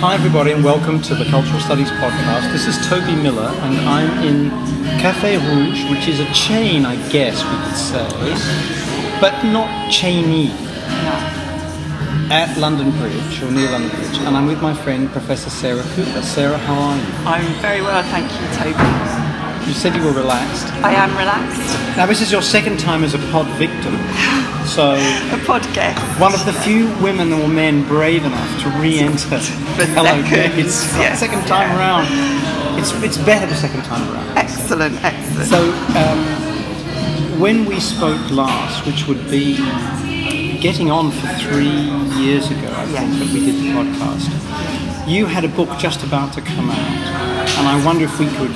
Hi, everybody, and welcome to the Cultural Studies Podcast. This is Toby Miller, and I'm in Cafe Rouge, which is a chain, I guess we could say, but not chainy, at London Bridge, or near London Bridge. And I'm with my friend, Professor Sarah Cooper. Sarah, how are you? I'm very well, thank you, Toby. You said you were relaxed. I am relaxed. Now, this is your second time as a pod victim, so A podcast. one of the few women or men brave enough to re-enter Hello seconds, Kids. yes, second time yeah. around. It's it's better the second time around. Excellent, excellent. So, um, when we spoke last, which would be getting on for three years ago, I think, that we did the podcast, you had a book just about to come out, and I wonder if we could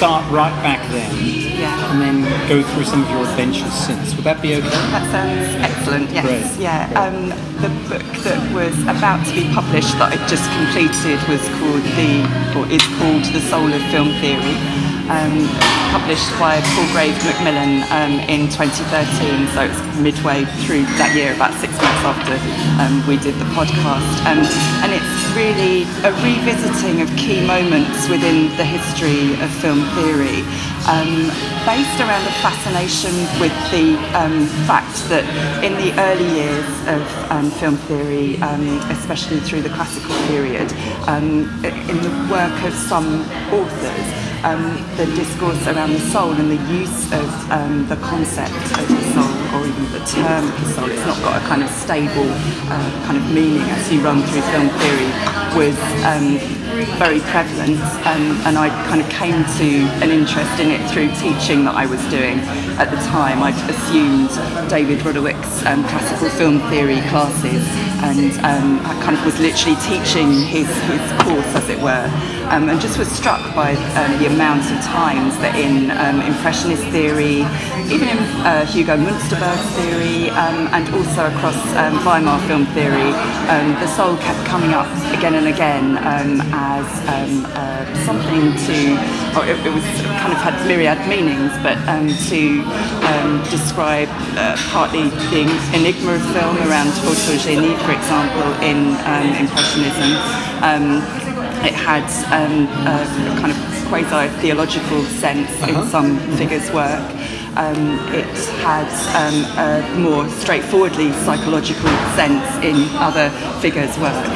start right back then Yeah. and then go through some of your adventures since. Would that be okay? that sounds excellent, yes. Great, Yeah. Um, the book that was about to be published that I just completed was called The, or is called The Soul of Film Theory. Um, published by Palgrave Macmillan um, in 2013, so it's midway through that year, about six months after um, we did the podcast. Um, and it's really a revisiting of key moments within the history of film theory, um, based around a fascination with the um, fact that in the early years of um, film theory, especially through the classical period, in the work of some authors, um, the discourse around the soul and the use of um, the concept of the soul or even the term Hisol, it's not got a kind of stable uh, kind of meaning as you run through film theory, was um, very prevalent um, and I kind of came to an interest in it through teaching that I was doing at the time. I'd assumed David Rodowick's um, classical film theory classes and um, I kind of was literally teaching his, his course as it were um, and just was struck by um, the amount of times that in um, Impressionist theory, even in uh, Hugo Munsterberg's theory, um, and also across um, Weimar film theory, um, the soul kept coming up again and again um, as um, uh, something to, or it, it was kind of had myriad meanings, but um, to um, describe uh, partly the enigma of film around photogenie, for example, in um, Impressionism. Um, it had um, a kind of quasi-theological sense in some figures' work. Um, it had um, a more straightforwardly psychological sense in other figures' work.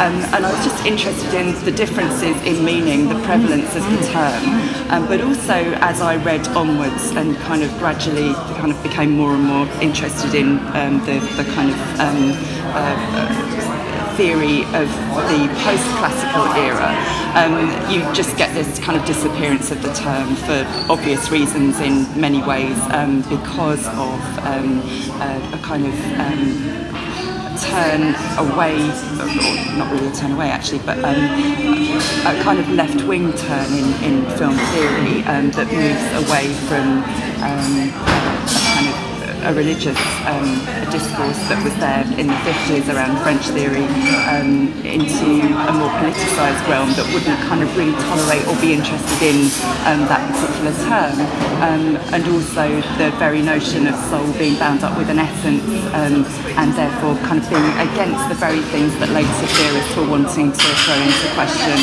Um, and I was just interested in the differences in meaning, the prevalence of the term, um, but also as I read onwards and kind of gradually kind of became more and more interested in um, the, the kind of um, uh, theory of the post-classical era, um, you just get this kind of disappearance of the term for obvious reasons in many ways um, because of um, a, a kind of um, turn away, not really a turn away actually, but um, a kind of left-wing turn in, in film theory um, that moves away from um, a kind of a religious um, discourse that was there in the 50s around French theory um, into a more politicised realm that wouldn't kind of really tolerate or be interested in um, that particular term. Um, and also the very notion of soul being bound up with an essence um, and therefore kind of being against the very things that later theorists were wanting to throw into question.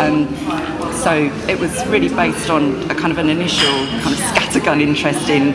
Um, so it was really based on a kind of an initial kind of scattergun interest in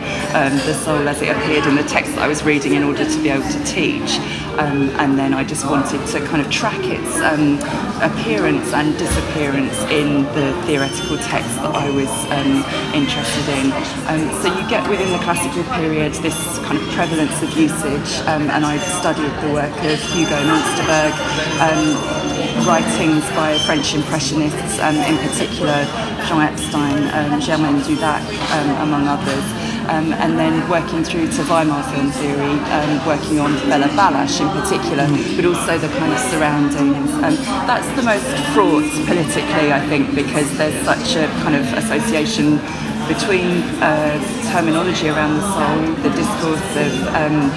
the soul as it appeared in the text that I was reading in order to be able to teach. Um, and then I just wanted to kind of track its um, appearance and disappearance in the theoretical text that I was um, interested in. Um, so you get within the classical period this kind of prevalence of usage, um, and I studied the work of Hugo Munsterberg. Um, writings by French Impressionists, in particular Jean Epstein, um, Germaine Dulac, um, among others. Um, and then working through to Weimar film theory, um, working on Béla Balázs in particular, but also the kind of surroundings. Um, that's the most fraught politically, I think, because there's such a kind of association between uh, terminology around the soul, the discourse of um,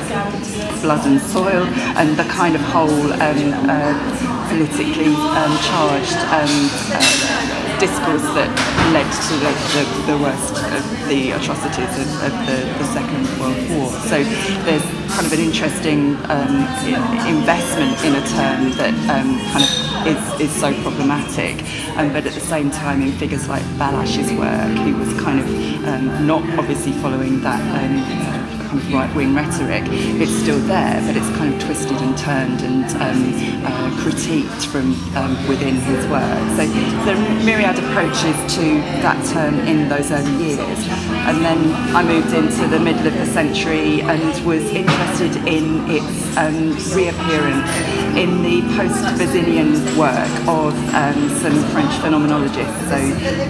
blood and soil, and the kind of whole um, uh, politically um, charged um, uh, discourse that led to the, the, the worst of the atrocities of, of the, the, Second World War. So there's kind of an interesting um, investment in a term that um, kind of is, is so problematic, um, but at the same time in figures like Balázs's work, he was kind of um, not obviously following that um, kind of right-wing rhetoric, it's still there, but it's kind of twisted and turned and um, uh, critiqued from um, within his work. So there are myriad approaches to that term in those early years. And then I moved into the middle of the century and was interested in its um, reappearance in the post-Bazinian work of um, some French phenomenologists, so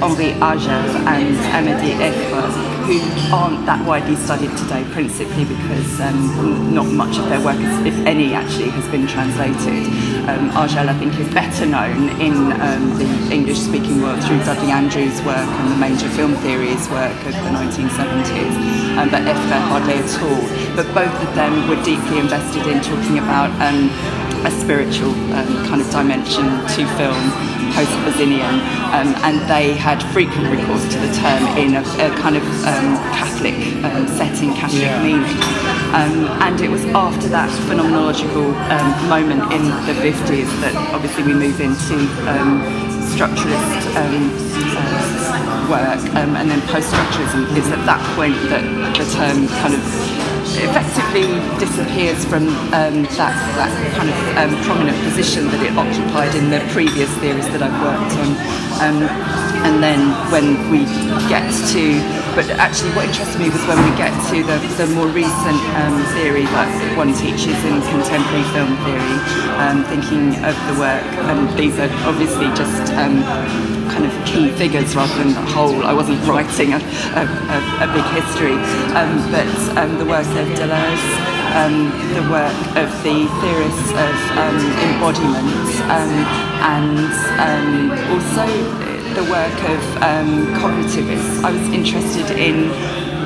Henri Agel and Amédée Ayfre, who aren't that widely studied today, principally because um, not much of their work, if any, actually has been translated. Um, Agel, I think, is better known in um, the English-speaking world through Dudley Andrew's work and the major film theories work of the 1970s, um, but Ayfre hardly at all. But both of them were deeply invested in talking about um, a spiritual um, kind of dimension to film post-Bazinian, um, and they had frequent recourse to the term in a, a kind of um, Catholic um, setting, Catholic yeah. meaning. Um, and it was after that phenomenological um, moment in the 50s that obviously we move into structuralist um, uh, work and then post-structuralism is at that point that the term kind of effectively disappears from um, that, that kind of um, prominent position that it occupied in the previous theories that I've worked on. Um, and then when we get to, but actually what interested me was when we get to the, the more recent um, theory that one teaches in contemporary film theory, um, thinking of the work, and these are obviously just um, kind of key figures rather than the whole. I wasn't writing a, a, a, a big history, but the work of Deleuze, um, the work of the theorists of um, embodiment, um, and um, also the work of cognitivists. I was interested in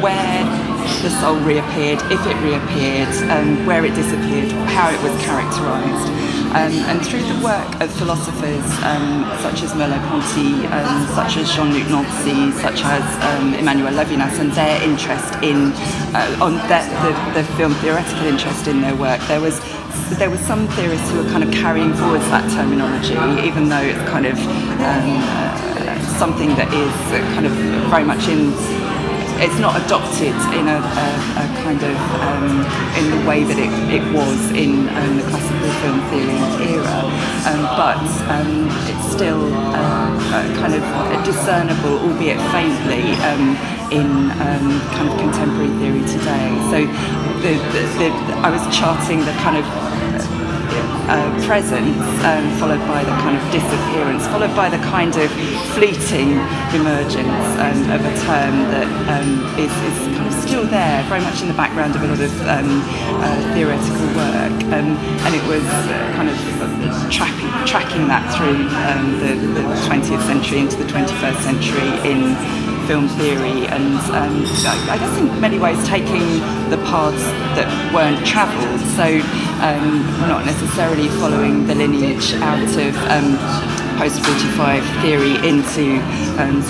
where the soul reappeared, if it reappeared, um, where it disappeared, how it was characterised. Um, and through the work of philosophers um, such as Merleau-Ponty, um, such as Jean-Luc Nancy, such as um, Emmanuel Levinas, and their interest in, uh, on the, the, the film theoretical interest in their work, there was there were some theorists who were kind of carrying forward that terminology, even though it's kind of um, uh, something that is kind of very much in it's not adopted in a, a, a kind of um, in the way that it, it was in um, the classical film theory era, um, but um, it's still uh, kind of discernible, albeit faintly, um, in um, kind of contemporary theory today. So the, the, the, I was charting the kind of uh, presence, um, followed by the kind of disappearance, followed by the kind of fleeting emergence um, of a term that um, is, is, kind of still there, very much in the background of a lot of um, uh, theoretical work. Um, and it was uh, kind of tracking, tracking that through the, the 20th century into the 21st century in film theory and um, I guess in many ways taking the paths that weren't travelled. So um, not necessarily following the lineage out of um, post-45 theory into um, and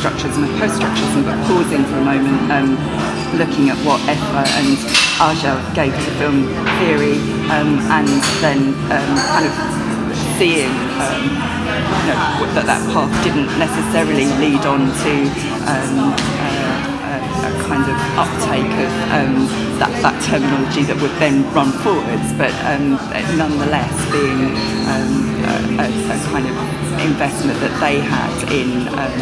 post-structuralism but pausing for a moment um, looking at what Ayfre and Agel gave to film theory um, and then kind of seeing you know, that that path didn't necessarily lead on to um, uh, a, a, kind of uptake of um, that, that terminology that would then run forwards, but um, nonetheless being um, a, a, kind of investment that they had in, um,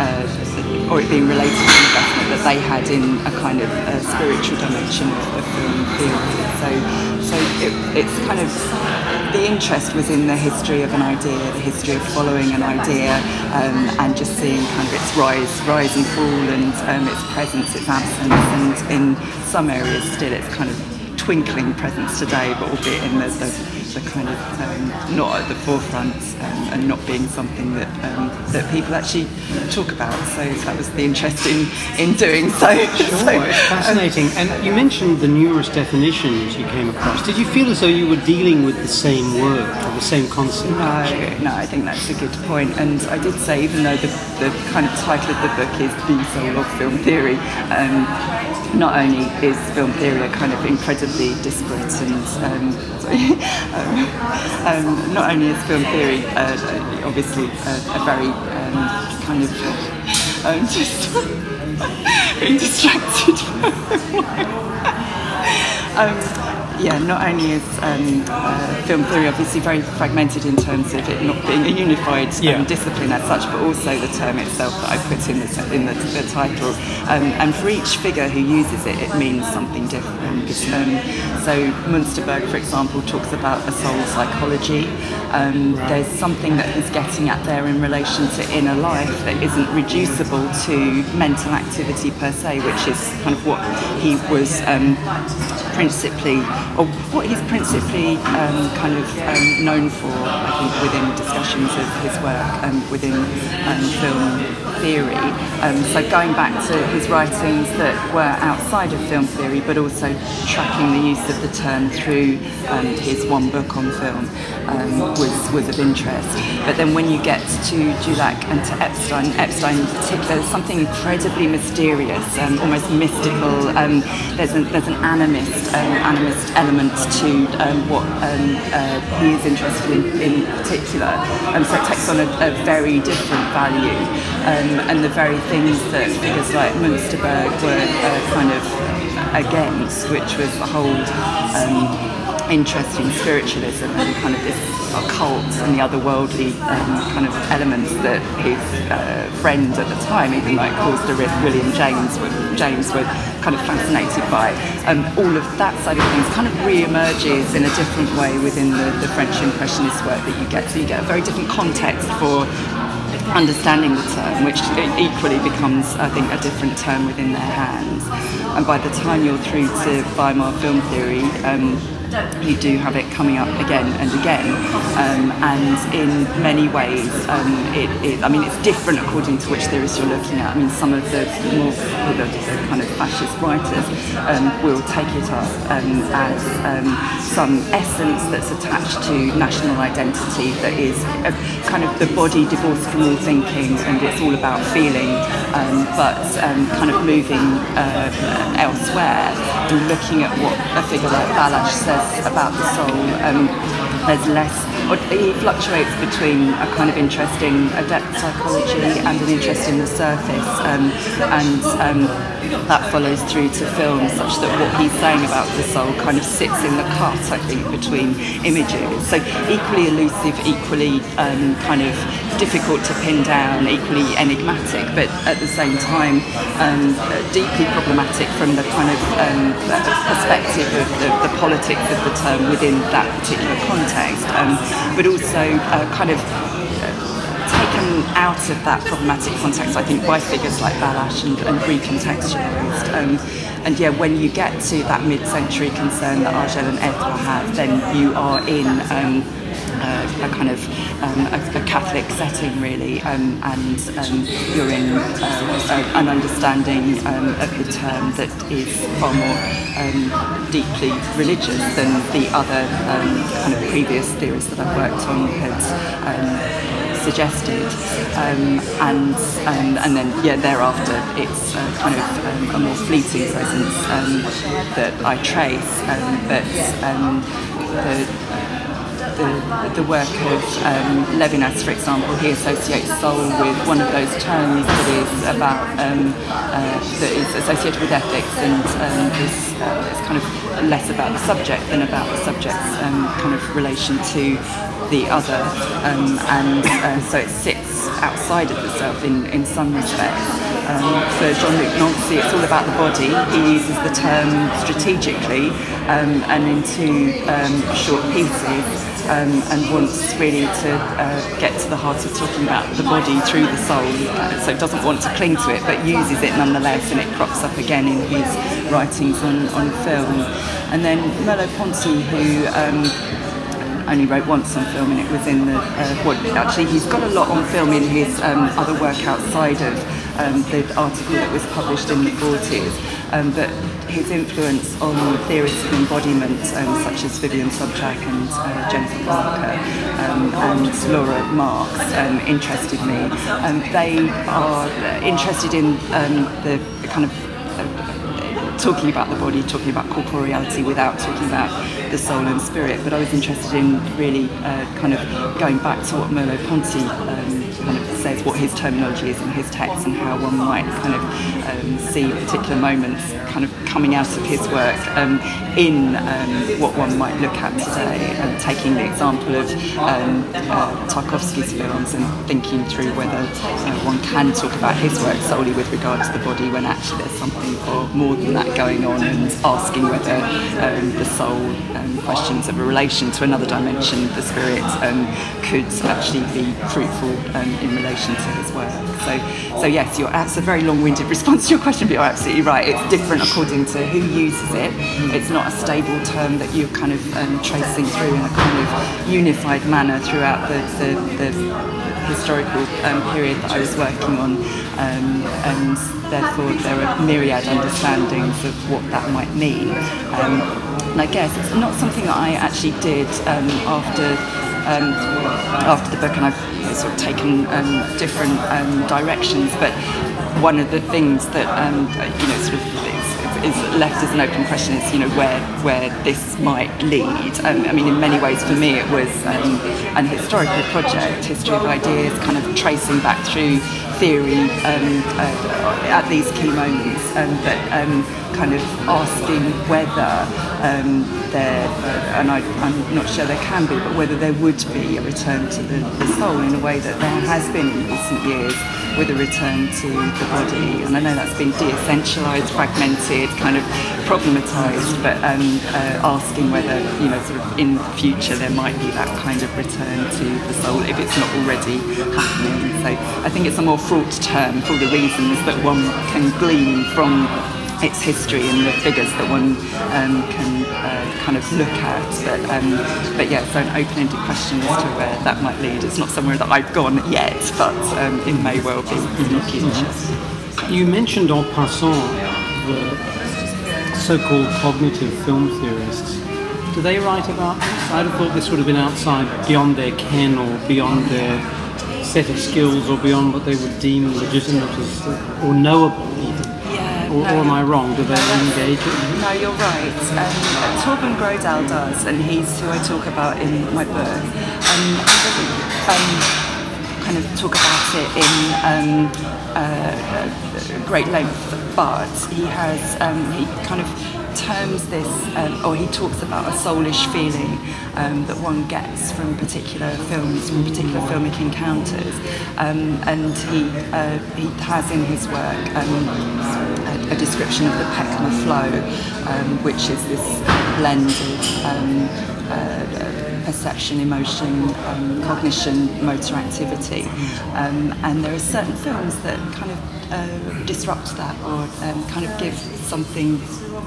uh, or it being related to an investment that they had in a kind of a spiritual dimension of, of film. So, so it, it's kind of the interest was in the history of an idea, the history of following an idea, um, and just seeing kind of its rise, rise and fall, and um, its presence, its absence, and in some areas still its kind of twinkling presence today, but albeit in the, the to kind of um, not at the forefront um, and not being something that um, that people actually talk about. So that was the interest in, in doing so. Sure, so, it's fascinating. and you mentioned the numerous definitions you came across. Did you feel as though you were dealing with the same word or the same concept? No, no, I think that's a good point. And I did say, even though the, the kind of title of the book is The Soul of Film Theory, um, not only is film theory a kind of incredibly disparate and um, sorry, um, not only is film theory uh, obviously a, a very um, kind of um, just being distracted. um, yeah, not only is um, uh, film theory obviously very fragmented in terms of it not being a unified um, yeah. discipline as such, but also the term itself that I put in the, in the, the title. Um, and for each figure who uses it, it means something different. Um, so Munsterberg, for example, talks about a soul psychology. Um, there's something that he's getting at there in relation to inner life that isn't reducible to mental activity per se, which is kind of what he was um, principally or what he's principally um, kind of um, known for, I think, within discussions of his work um, within um, film theory. Um, so going back to his writings that were outside of film theory, but also tracking the use of the term through um, his one book on film was, was of interest. But then when you get to Dulac and to Epstein, Epstein in particular, there's something incredibly mysterious, almost mystical. there's, an, there's an animist, animist element to um, what um, uh, he is interested in in particular. Um, so it takes on a, a very different value. Um, and the very things that figures like Munsterberg were uh, kind of against, which was the whole um, interest in spiritualism and kind of this occult and the otherworldly um, kind of elements that his uh, friend at the time, even like Coulsdon William James, James were kind of fascinated by. Um, all of that side of things kind of re-emerges in a different way within the, the French Impressionist work that you get. So you get a very different context for understanding the term, which equally becomes, I think, a different term within their hands. And by the time you're through to Weimar film theory, um, you do have it coming up again and again. Um, and in many ways, um, it, it, I mean, it's different according to which theorist you're looking at. I mean, some of the more the, the kind of fascist writers um, will take it up um, as um, some essence that's attached to national identity that is a, kind of the body divorced from all thinking and it's all about feeling, um, but kind of moving uh, elsewhere and looking at what a figure like Balázs says about the soul. Um, there's less, he fluctuates between a kind of interest in a depth psychology and an interest in the surface, um, and um, that follows through to film, such that what he's saying about the soul kind of sits in the cut, I think, between images. So equally elusive, equally um, kind of difficult to pin down, equally enigmatic, but at the same time um, deeply problematic from the kind of um, perspective of the, the politics of the term within that particular context, um, but also uh, kind of uh, taken out of that problematic context, I think, by figures like Balázs and, and recontextualised. Um, and yeah, when you get to that mid-century concern that Agel and Ayfre have, then you are in um, a, a, kind of um, a, a, Catholic setting, really, um, and um, you're in uh, an understanding um, of the term that is far more um, deeply religious than the other kind of previous theories that I've worked on had suggested, um, and um, and then yeah, thereafter it's kind of um, a more fleeting presence that I trace, but the the, the work of um, Levinas, for example, he associates soul with one of those terms that is about um, uh, that is associated with ethics and um, is, uh, kind of less about the subject than about the subject's um, kind of relation to the other, um, and uh, so it sits outside of itself in, in some respects. Um, for Jean-Luc Nancy, it's all about the body. He uses the term strategically um, and into um, short pieces um, and wants really to uh, get to the heart of talking about the body through the soul. Uh, so doesn't want to cling to it, but uses it nonetheless, and it crops up again in his writings on, on film. And then Merleau-Ponty, who um, only wrote once on film, and it was in the. Uh, well, actually, he's got a lot on film in his um, other work outside of um, the article that was published in the 40s. Um, but his influence on theorists of embodiment, um, such as Vivian Sobchack and uh, Jennifer Barker um, and Laura Marks, um, interested me. Um, they are interested in um, the kind of talking about the body, talking about corporeality without talking about the soul and spirit. But I was interested in really uh, kind of going back to what Merleau-Ponty um, kind of says, what his terminology is in his text, and how one might kind of um, see particular moments kind of coming out of his work um, in um, what one might look at today. And taking the example of um, uh, Tarkovsky's films and thinking through whether uh, one can talk about his work solely with regard to the body when actually there's something more than that going on, and asking whether um, the soul um, questions of a relation to another dimension, the spirit, um, could actually be fruitful um, in relation to his work. So, so yes, you're, that's a very long-winded response to your question, but you're absolutely right. It's different according to who uses it. It's not a stable term that you're kind of um, tracing through in a kind of unified manner throughout the, the, the historical um, period that I was working on, um, and therefore there are myriad understandings of what that might mean. Um, and I guess it's not something that I actually did um, after um, after the book, and I've sort of taken um, different directions. But one of the things that you know sort of is left as an open question is you know where where this might lead. Um, I mean, in many ways, for me, it was um, an historical project, history of ideas, kind of tracing back through theory um, uh, at these key moments, um, but um, kind of asking whether um, there, uh, and I, am not sure there can be, but whether there would be a return to the, the soul in a way that there has been in recent years with a return to the body. And I know that's been de-essentialised, fragmented, kind of problematized, but um, uh, asking whether, you know, sort of in future there might be that kind of return to the soul if it's not already happening. So I think it's a more fraught term for the reasons that one can glean from its history and the figures that one um, can uh, kind of look at. But, um, but yeah, so an open-ended question as to where that might lead. It's not somewhere that I've gone yet, but um, it may well be in the future. You mentioned en passant the so-called cognitive film theorists. Do they write about this? I'd have thought this would have been outside, beyond their ken or beyond their set of skills or beyond what they would deem legitimate or knowable or, no. or, am I wrong? Do they engage it? No, you're right. Um, Torben Grodal does, and he's who I talk about in my book. Um, he doesn't um, kind of talk about it in um, uh, great length, but he has um, he kind of terms this, um, or he talks about a soulish feeling um, that one gets from particular films, from particular filmic encounters. Um, and he, uh, he has in his work um, a, a, description of the PECMA flow, um, which is this blended um, uh, perception, emotion, cognition, motor activity. And there are certain films that kind of uh, disrupt that or um, kind of give something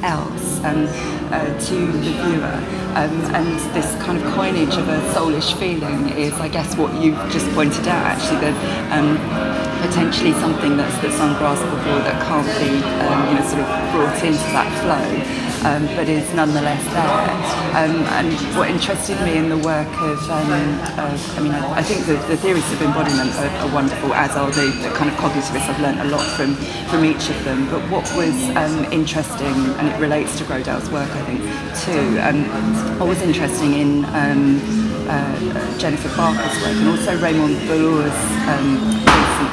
else um, uh, to the viewer. Um, and this kind of coinage of a soulish feeling is, I guess, what you just pointed out, actually, that um, potentially something that's, that's ungraspable, that can't be um, you know, sort of brought into that flow um, but is nonetheless there. Um, and what interested me in the work of, um, I mean, I, I think the, the, theories of embodiment are, are wonderful, as are the, the, kind of cognitivists. I've learned a lot from, from each of them. But what was um, interesting, and it relates to Grodal's work, I think, too, um, what was interesting in um, uh, Jennifer Barker's work and also Raymond Bellour's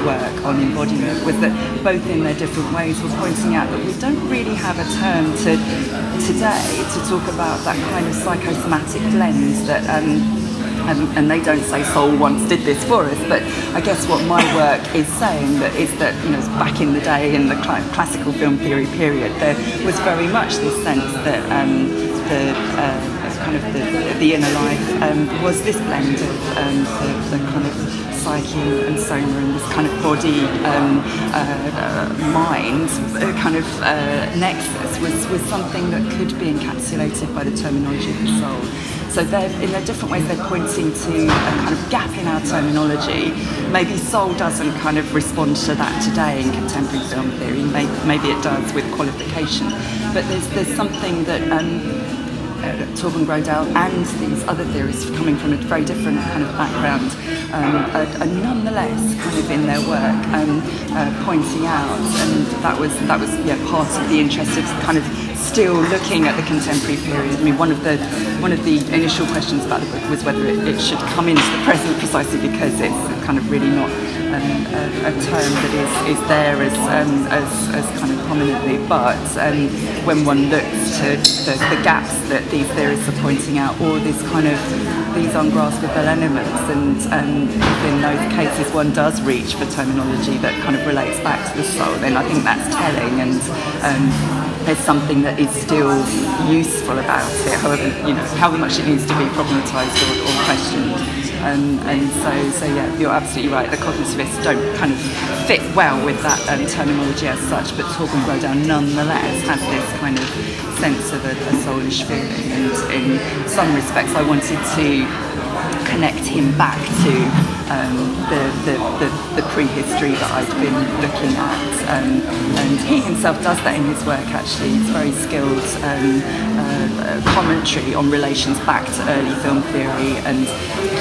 work on embodiment was that both in their different ways were pointing out that we don't really have a term to today to talk about that kind of psychosomatic lens that um, and, and, they don't say soul once did this for us, but I guess what my work is saying that is that you know back in the day in the cl- classical film theory period, there was very much this sense that um, the uh, kind of the, the inner life um, was this blend of um, the, the, kind of psyche and soma and this kind of body um, uh, uh, mind kind of uh, nexus was, was something that could be encapsulated by the terminology of the soul. So in their different ways, they're pointing to a kind of gap in our terminology. Maybe soul doesn't kind of respond to that today in contemporary film theory. Maybe, maybe it does with qualification. But there's, there's something that um, uh, Torben Grodal and these other theorists coming from a very different kind of background um, are, are, nonetheless kind of in their work um, uh, pointing out and that was that was yeah part of the interest of kind of still looking at the contemporary period. I mean, one of the one of the initial questions about the book was whether it, it should come into the present precisely because it's kind of really not um, a, a, term that is, is there as, um, as, as kind of prominently. But um, when one looks to the, the, gaps that these theorists are pointing out, or these kind of these ungraspable elements, and um, in those cases one does reach for terminology that kind of relates back to the soul, then I think that's telling and um, there's something that is still useful about it, however, you know, however much it needs to be problematized or, or questioned. Um, and so, so yeah, you're absolutely right. The cognitivists don't kind of fit well with that um, terminology as such, but Torben Grodal nonetheless has this kind of sense of a, a soulish feeling. And in some respects, I wanted to connect him back to um, the, the, the, the, prehistory that I'd been looking at. Um, and he himself does that in his work actually. It's very skilled um, uh, commentary on relations back to early film theory and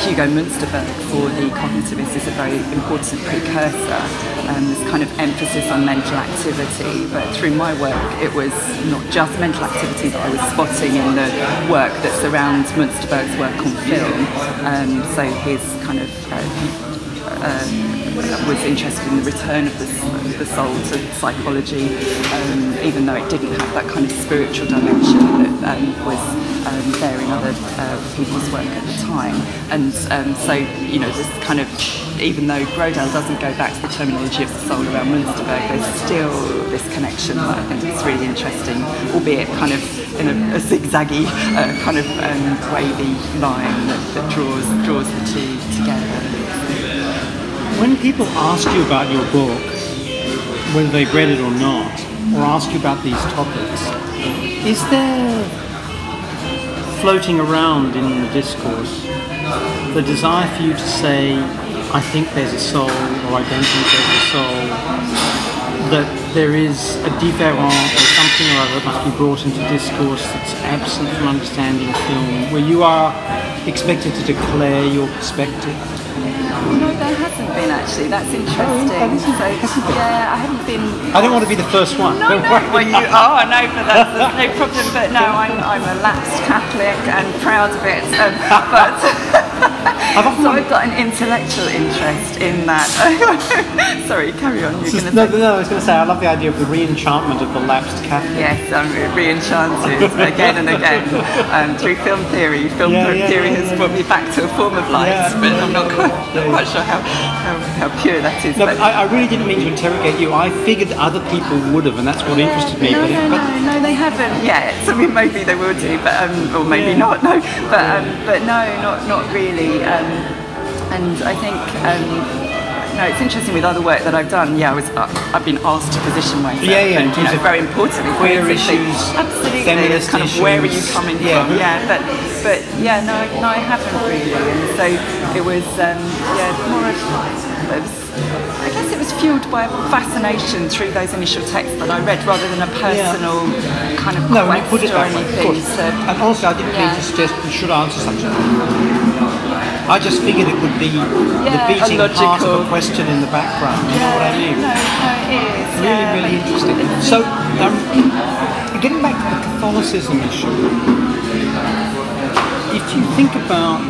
Hugo Münsterberg for the cognitivists is a very important precursor. Um, this kind of emphasis on mental activity, but through my work it was not just mental activity that I was spotting in the work that surrounds Münsterberg's work on film. Um, so his kind of uh, uh, was interested in the return of the, the soul to psychology, um, even though it didn't have that kind of spiritual dimension that um, was um, there in other uh, people's work at the time. And um, so, you know, this kind of, even though Grodal doesn't go back to the terminology of the soul around Münsterberg, there's still this connection that I think is really interesting, albeit kind of in a, a zigzaggy uh, kind of um, wavy line that, that draws draws the two together. When people ask you about your book, whether they've read it or not, or ask you about these topics, is there floating around in the discourse the desire for you to say, I think there's a soul, or I don't think there's a soul, that there is a différent or something or other that must be brought into discourse that's absent from understanding film, where you are expected to declare your perspective? No, there hasn't been actually. That's oh, interesting. Oh, so, yeah, I haven't been. I don't want to be the first one. No, no. Well, you are. No, but that's, that's no problem. But no, I'm, I'm a lapsed Catholic and proud of it. Um, but so I've got an intellectual interest in that. Sorry, carry on. You're no, no, no, I was going to say I love the idea of the re-enchantment of the lapsed Catholic. Yes, I'm re-enchanted again and again um, through film theory. Film yeah, yeah, theory yeah, has brought me back to a form of life, but I'm not quite, not quite sure how, how, how, pure that is. No, but I, I, really didn't mean to interrogate you. I figured other people would have, and that's what interested me. No, but, no, but, no, no, they haven't yet. I mean, maybe they will do, but um, or maybe not. No, but um, but no, not not really. Um, and I think um, no, it's interesting with other work that I've done. Yeah, I was uh, I've been asked to position myself. Yeah, yeah. And, you know, very important. queer issues, absolutely. Feminist kind issues. of where are you coming yeah. from? Yeah, but but yeah, no, no, I haven't really. And so it was um, yeah more of it was, I guess it was fueled by a fascination through those initial texts that I read, rather than a personal yeah. kind of no, quest put it or anything. So, and also, I didn't yeah. mean to suggest you should answer something. I just figured it would be yeah, the beating heart of a question in the background. You know what I mean? No, no, it is. Really, really interesting. So, um, getting back to the Catholicism issue, if you think about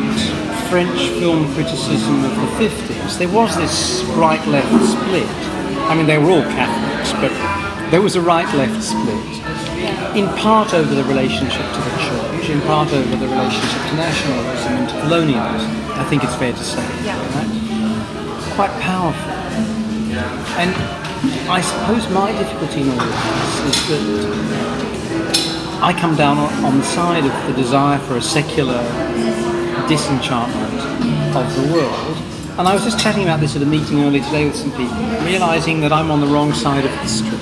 French film criticism of the 50s, there was this right-left split. I mean, they were all Catholics, but there was a right-left split. In part over the relationship to the church, in part over the relationship to nationalism and to colonialism. I think it's fair to say. Yeah. Right? Quite powerful. And I suppose my difficulty in all of this is that I come down on, the side of the desire for a secular disenchantment of the world. And I was just chatting about this at a meeting earlier today with some people, realizing that I'm on the wrong side of history.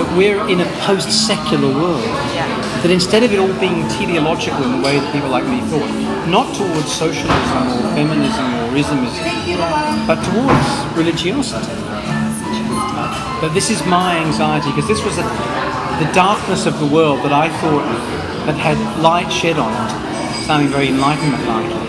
That we're in a post secular world. Yeah. That instead of it all being teleological in the way that people like me thought, not towards socialism or feminism or ismism, but towards religiosity. But this is my anxiety because this was a, the darkness of the world that I thought that had light shed on it, sounding very enlightenment like.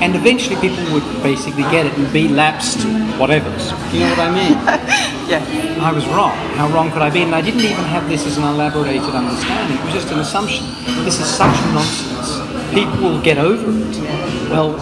And eventually people would basically get it and be lapsed whatevers. You know what I mean? Yeah. I was wrong. How wrong could I be? And I didn't even have this as an elaborated understanding. It was just an assumption. This is such nonsense. People will get over it. Well,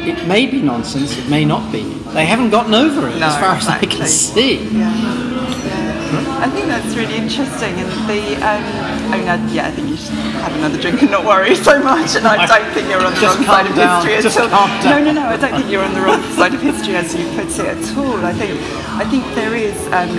it may be nonsense. It may not be. They haven't gotten over it, No, as far as I can see. Yeah. I think that's really interesting, and the um, I mean, I, yeah, I think you should have another drink and not worry so much. And I don't think you're on the Just wrong side calm of history just at all. down. No, no, no, I don't think you're on the wrong side of history as you put it at all. I think I think there is. Um,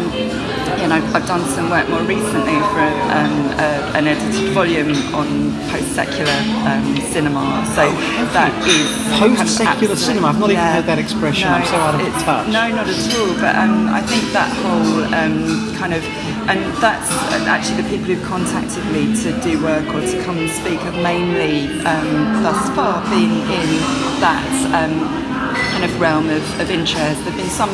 you know, I've done some work more recently for um, a, an edited volume on post-secular um, cinema. So that is kind Post-secular absolute- cinema? I've not even heard that expression. I'm so out of touch. No, not at all. But um, I think that whole um, kind of, and that's actually the people who've contacted me to do work or to come and speak have mainly um, thus far been in that um, kind of realm of, of interest. There've been some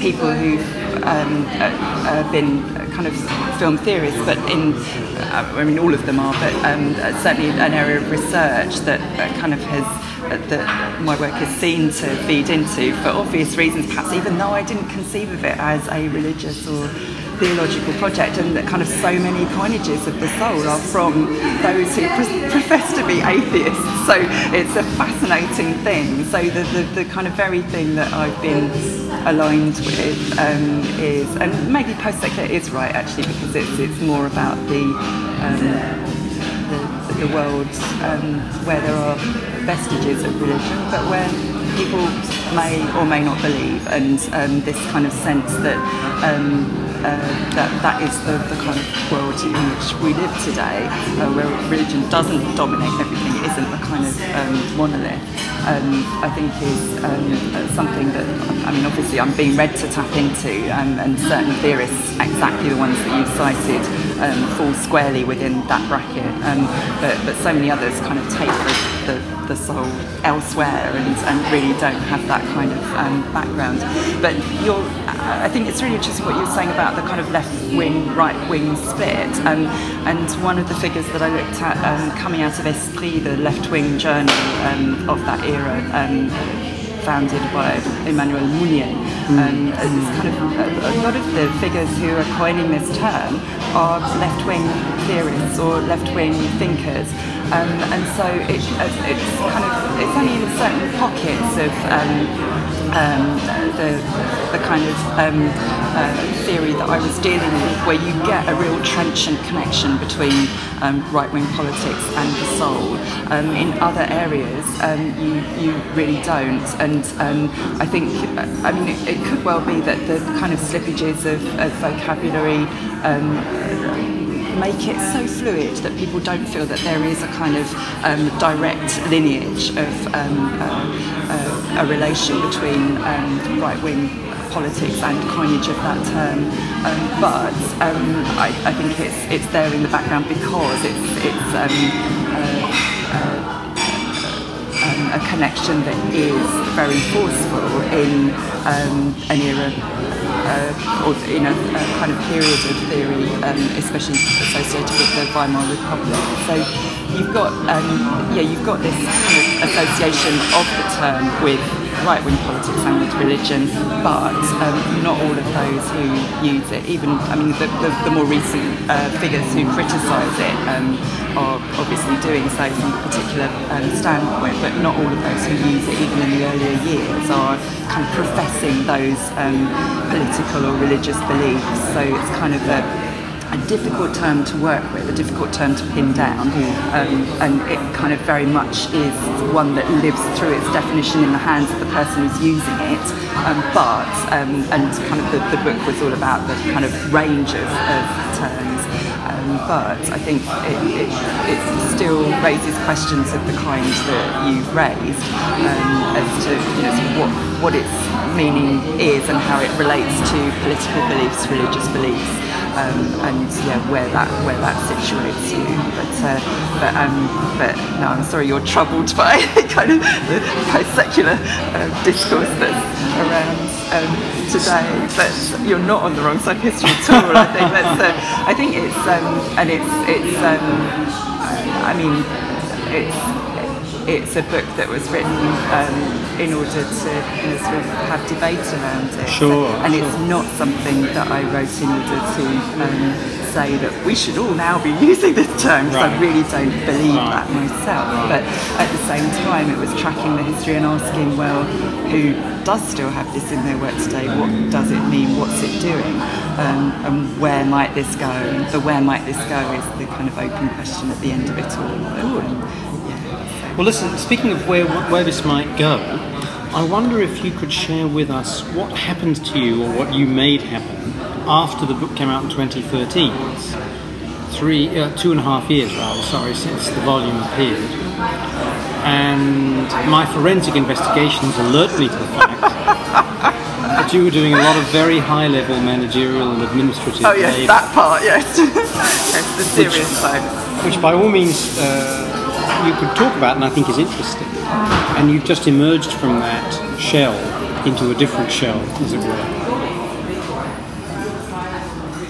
people who've um, uh, uh, been kind of film theorists, but in, uh, I mean, all of them are, but um, certainly an area of research that kind of has that my work is seen to feed into for obvious reasons, perhaps even though I didn't conceive of it as a religious or theological project, and that kind of so many coinages of the soul are from those who pr- profess to be atheists. So it's a fascinating thing. So the, the, the kind of very thing that I've been aligned with um, is, and maybe post-secular is right actually, because it's, it's more about the um, the, the world um, where there are vestiges of religion, but where people may or may not believe, and um, this kind of sense that um, uh, that that is the, the kind of world in which we live today, uh, where religion doesn't dominate everything, it isn't a kind of um, monolith. Um, I think is um, something that I mean, obviously, I'm being read to tap into, um, and certain theorists, exactly the ones that you've cited, um, fall squarely within that bracket. Um, but, but so many others kind of take the, the, the soul elsewhere and, and really don't have that kind of um, background. But you're, I think it's really interesting what you're saying about the kind of left wing, right wing split. Um, and one of the figures that I looked at um, coming out of Esprit, the left wing journal um, of that era, um, founded by Emmanuel Mounier. Um, it's kind of a, a lot of the figures who are coining this term are left-wing theorists or left-wing thinkers, um, and so it, it's kind of it's only in certain pockets of um, um, the, the kind of um, uh, theory that I was dealing with, where you get a real trenchant connection between um, right-wing politics and the soul. Um, in other areas, um, you you really don't, and um, I think I mean it, it could well be that the kind of slippages of, of vocabulary. Make it so fluid that people don't feel that there is a kind of um, direct lineage of um, uh, uh, a relation between um, right-wing politics and coinage of that term. Um, but um, I, I think it's it's there in the background because it's it's um, uh, uh, um, a connection that is very forceful in um, an era uh, or in a, a kind of period of theory, um, especially associated with the Weimar Republic. So you've got, um, yeah, you've got this kind of association of the term with right-wing politics and with religion, but um, not all of those who use it. Even, I mean, the, the, the more recent uh, figures who criticise it um, are obviously doing so from a particular um, standpoint, but not all of those who use it, even in the earlier years, are kind of professing those um, political or religious beliefs. So it's kind of a a difficult term to work with, a difficult term to pin down, um, and it kind of very much is one that lives through its definition in the hands of the person who's using it. Um, but um, and kind of the, the, book was all about the kind of range of, of terms. Um, but I think it, it, it, still raises questions of the kind that you've raised um, as to you know, what, what its meaning is and how it relates to political beliefs, religious beliefs um, and yeah, where that where that situates you. But uh, but um, but no, I'm sorry you're troubled by kind of the post-secular uh, discourse that's around um, today. But you're not on the wrong side of history at all. I think that's uh, I think it's um, and it's it's um, I mean it's it's a book that was written um, in order to you know, sort of have debate around it. Sure. And sure. it's not something that I wrote in order to um, say that we should all now be using this term, because right. I really don't believe right. that myself. Right. But at the same time, it was tracking the history and asking, well, who does still have this in their work today? What does it mean? What's it doing? Um, and where might this go? And The where might this go is the kind of open question at the end of it all. But, um, well, listen, speaking of where, where this might go, I wonder if you could share with us what happened to you or what you made happen after the book came out in 2013. three, uh, two and a half years, rather, sorry, since the volume appeared. And my forensic investigations alert me to the fact that you were doing a lot of very high level managerial and administrative Oh, yes, labor, that part, yes. yes the serious which, side. Which, by all means, uh, you could talk about and I think is interesting. And you've just emerged from that shell into a different shell, as it were.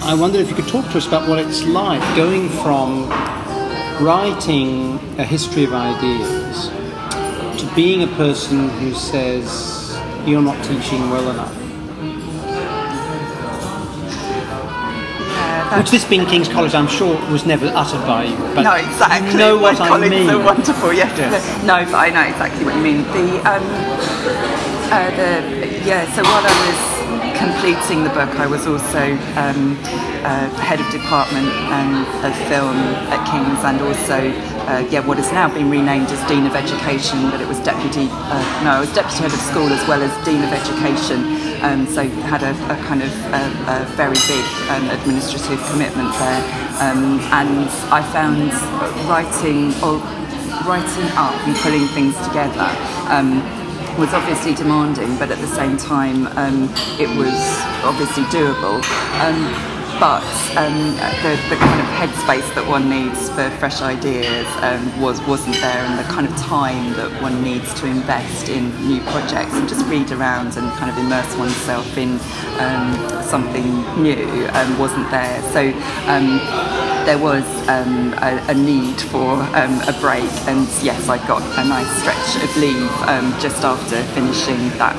I wonder if you could talk to us about what it's like going from writing a history of ideas to being a person who says you're not teaching well enough. Which this being King's College, I'm sure, was never uttered by you. But no, exactly. You know what My I colleagues mean. are wonderful. Yes. yes. No, but I know exactly what you mean. The um, uh, the yeah. So while I was completing the book, I was also um, uh, head of department um, of film at King's, and also uh, yeah, what has now been renamed as Dean of Education, but it was deputy. Uh, no, I was deputy head of school as well as Dean of Education. Um, so had a, a kind of a, a very big um, administrative commitment there, um, and I found writing or writing up and pulling things together um, was obviously demanding, but at the same time, um, it was obviously doable. Um, but um, the, the kind of headspace that one needs for fresh ideas um, was, wasn't there, and the kind of time that one needs to invest in new projects and just read around and kind of immerse oneself in um, something new um, wasn't there. So um, there was um, a, a, need for a break, and yes, I got a nice stretch of leave just after finishing that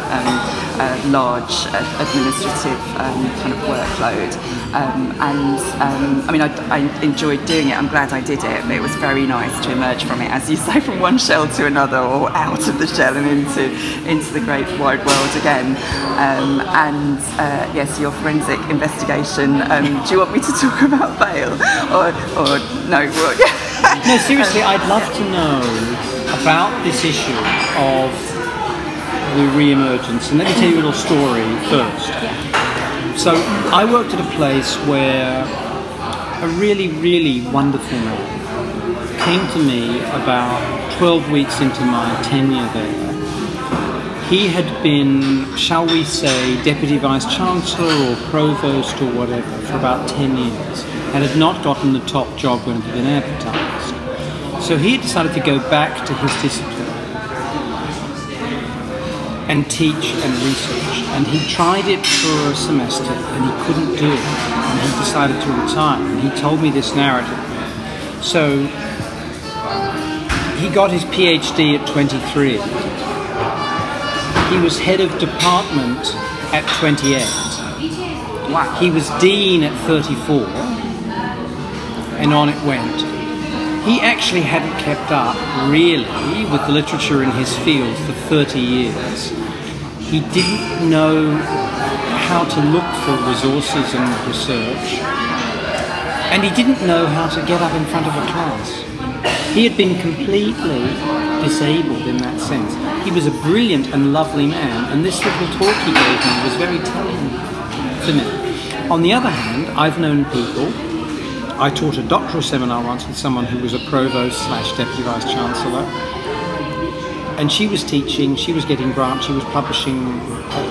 uh, large uh, administrative kind of workload. Um, and um, I mean, I, I, enjoyed doing it. I'm glad I did it. It was very nice to emerge from it, as you say, from one shell to another, or out of the shell and into into the great wide world again. Um, and uh, yes, your forensic investigation. Um, do you want me to talk about bail, or, no? no, seriously, I'd love to know about this issue of the re-emergence. And let me tell you a little story first. So I worked at a place where a really, really wonderful man came to me about 12 weeks into my tenure there. He had been, shall we say, Deputy Vice Chancellor or Provost or whatever for about 10 years and had not gotten the top job when it had been advertised. So he decided to go back to his discipline and teach and research. And he tried it for a semester and he couldn't do it. And he decided to retire. And he told me this narrative. So he got his PhD at 23. He was head of department at 28. Wow. He was dean at 34. And on it went he actually hadn't kept up really with the literature in his field for 30 years he didn't know how to look for resources and research. and he didn't know how to get up in front of a class. He had been completely disabled in that sense. He was a brilliant and lovely man, and this little talk he gave me was very telling to me. On the other hand, I've known people. I taught a doctoral seminar once with someone who was a provost slash deputy vice chancellor, and she was teaching, she was getting grants, she was publishing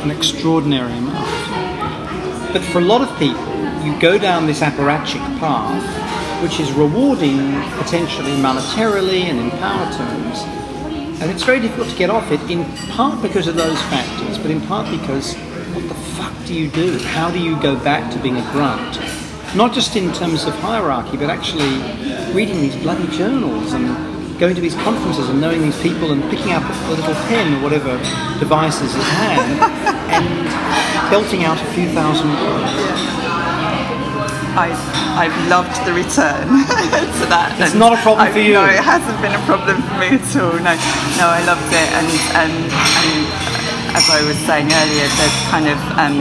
an extraordinary amount. But for a lot of people, you go down this apparatchik path, which is rewarding potentially monetarily and in power terms, and it's very difficult to get off it, in part because of those factors, but in part because what the fuck do you do? How do you go back to being a grunt? Not just in terms of hierarchy, but actually reading these bloody journals and going to these conferences and knowing these people and picking up a little pen or whatever devices it had and belting out a few thousand words. I, I've loved the return to that. It's not a problem I, for you. No, it hasn't been a problem for me at all. No, no, I loved it, and and, and as I was saying earlier, there's kind of um,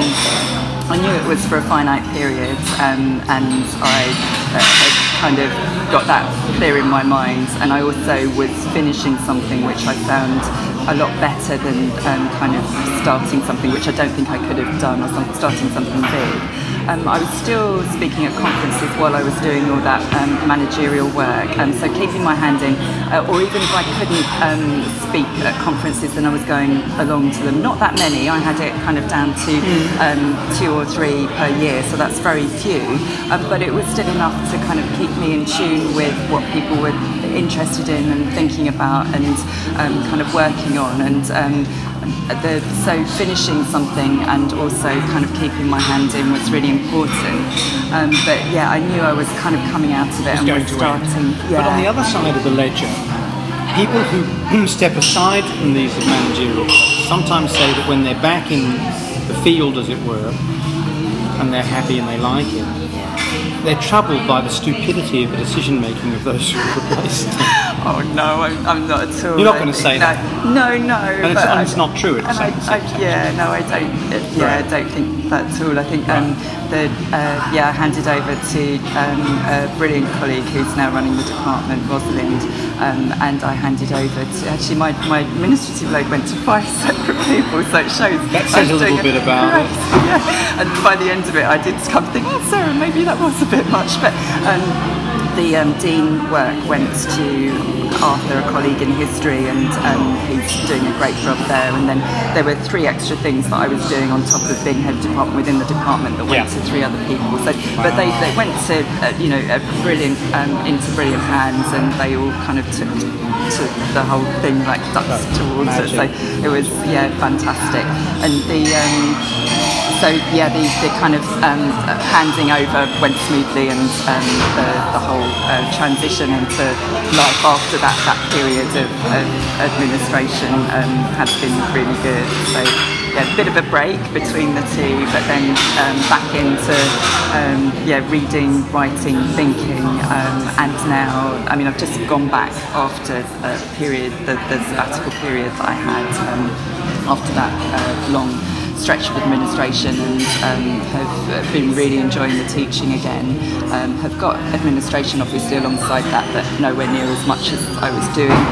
I knew it was for a finite period, um, and I uh, had kind of got that clear in my mind, and I also was finishing something which I found a lot better than um, kind of starting something which I don't think I could have done or some, starting something big. Um, I was still speaking at conferences while I was doing all that um, managerial work, and so keeping my hand in, uh, or even if I couldn't um, speak at conferences, then I was going along to them. Not that many. I had it kind of down to um, two or three per year, so that's very few. Um, but it was still enough to kind of keep me in tune with what people were interested in and thinking about and um, kind of working on. And um, the, so finishing something and also kind of keeping my hand in was really important. Um, but yeah, I knew I was kind of coming out of it and going was to starting. Yeah. But on the other side of the ledger, people who step aside from these managerial sometimes say that when they're back in the field, as it were, and they're happy and they like it, they're troubled by the stupidity of the decision making of those who replaced them. Oh no, I'm, I'm not at all. You're not gonna say no, that. No, no. And it's, and it's not true. It's And I, I, yeah, no, I don't. uh, Yeah, Right. I don't think that at all. I think um, the uh, yeah, I handed over to um, a brilliant colleague who's now running the department, Rosalind, um, and I handed over to actually my, my administrative load went to five separate people, so it shows. That says a little bit about it. yeah. And by the end of it, I did come to think, oh, Sarah, maybe that was a bit much. But um, the um, dean work went to Arthur, a colleague in history, and um, he's doing a great job there. And then there were three extra things that I was doing on top of being head department within the department that went Yeah. to three other people. So, but they, they went to uh, you know a brilliant um, into brilliant hands, and they all kind of took to the whole thing like ducks to water. So it was yeah fantastic, and the. So yeah, the, the kind of um, uh, handing over went smoothly, and um, the, the whole uh, transition into life after that that period of, of administration um, has been really good. So yeah, a bit of a break between the two, but then um, back into um, yeah reading, writing, thinking, um, and now I mean I've just gone back after a period, the, the sabbatical period that I had after that uh, long stretch of administration and um, have uh, been really enjoying the teaching again. Um, have got administration obviously alongside that, but nowhere near as much as I was doing.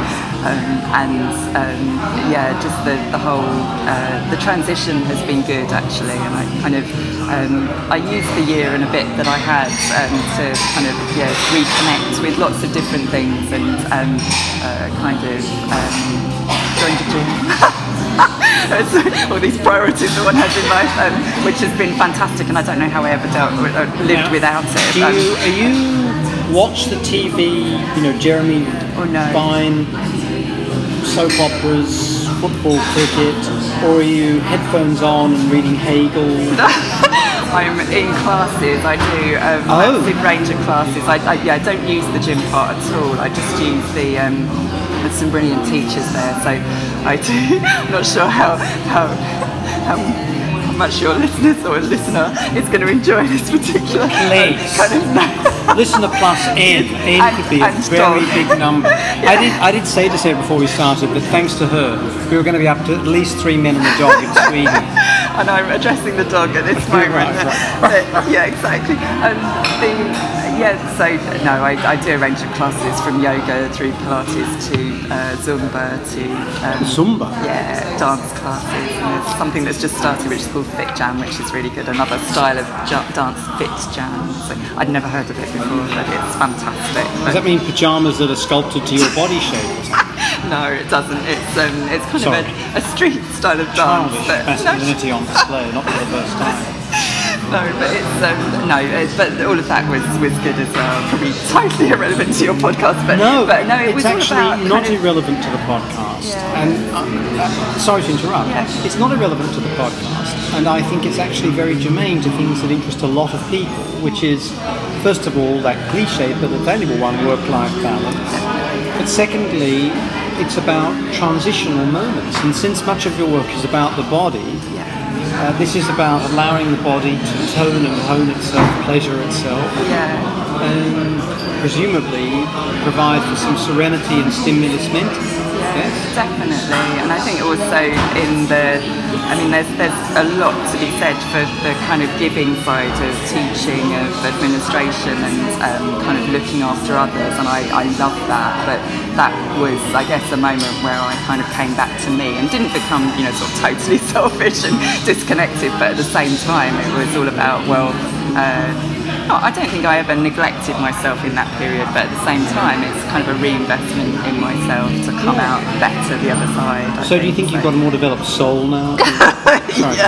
Um, and um, yeah, just the, the whole uh, the transition has been good actually, and I kind of um, I used the year and a bit that I had um, to kind of yeah reconnect with lots of different things and um, uh, kind of um, joined a gym. All these priorities that one has in life, um, which has been fantastic, and I don't know how I ever dealt, uh, lived Yeah. without it. Do Um, you, are you watch the TV? You know, Jeremy Oh, no. Vine, soap operas, football, cricket, or are you headphones on and reading Hegel? I'm in classes. I do a Oh. massive range of classes. I, I, yeah, I don't use the gym part at all. I just use the. Um, there's some brilliant teachers there, so I do. I'm not sure how how how, much your listeners or listener is going to enjoy this particular Please. kind of. Listener plus N. N And- could be a very dog. big number. I did I did say to Sarah before we started that thanks to her, we were going to be up to at least three men and a dog in Sweden. and I'm addressing the dog at this Right, moment. right. But, yeah, exactly. And the, yeah, so no, I, I do a range of classes from yoga through Pilates to uh, Zumba to um, Zumba? Yeah, dance classes. And there's something that's just started which is called Fit Jam, which is really good. Another style of dance, Fit Jam. So I'd never heard of it before, but it's fantastic. Does that mean pajamas that are sculpted to your body shape or something? No, it doesn't. It's um, it's kind Sorry. of a, a street style of dance. Childish but- masculinity on display, not for the first time. No, but it's um, no, it's, but all of that was was good as well. Probably totally irrelevant to your podcast, but No, but no, it it's actually about not of- irrelevant to the podcast. Yeah. And uh, uh, sorry to interrupt. Yeah. It's not irrelevant to the podcast, and I think it's actually very germane to things that interest a lot of people, which is, first of all, that cliche but a valuable one: work-life balance. But secondly, it's about transitional moments, and since much of your work is about the body. Yeah. Uh, this is about allowing the body to tone and hone itself, pleasure itself, Yeah, and presumably provide for some serenity and stimulus mentally. Yes? definitely. And I think also in the, I mean, there's there's a lot to be said for the kind of giving side of teaching, of administration, and um, kind of looking after others. And I, I love that. But that was, I guess, a moment where I kind of came back to me and didn't become, you know, sort of totally selfish and disconnected. But at the same time, it was all about well. Uh, I don't think I ever neglected myself in that period, but at the same time, it's kind of a reinvestment in myself to come out better the other side. I So do you think you've got a more developed soul now? Sorry.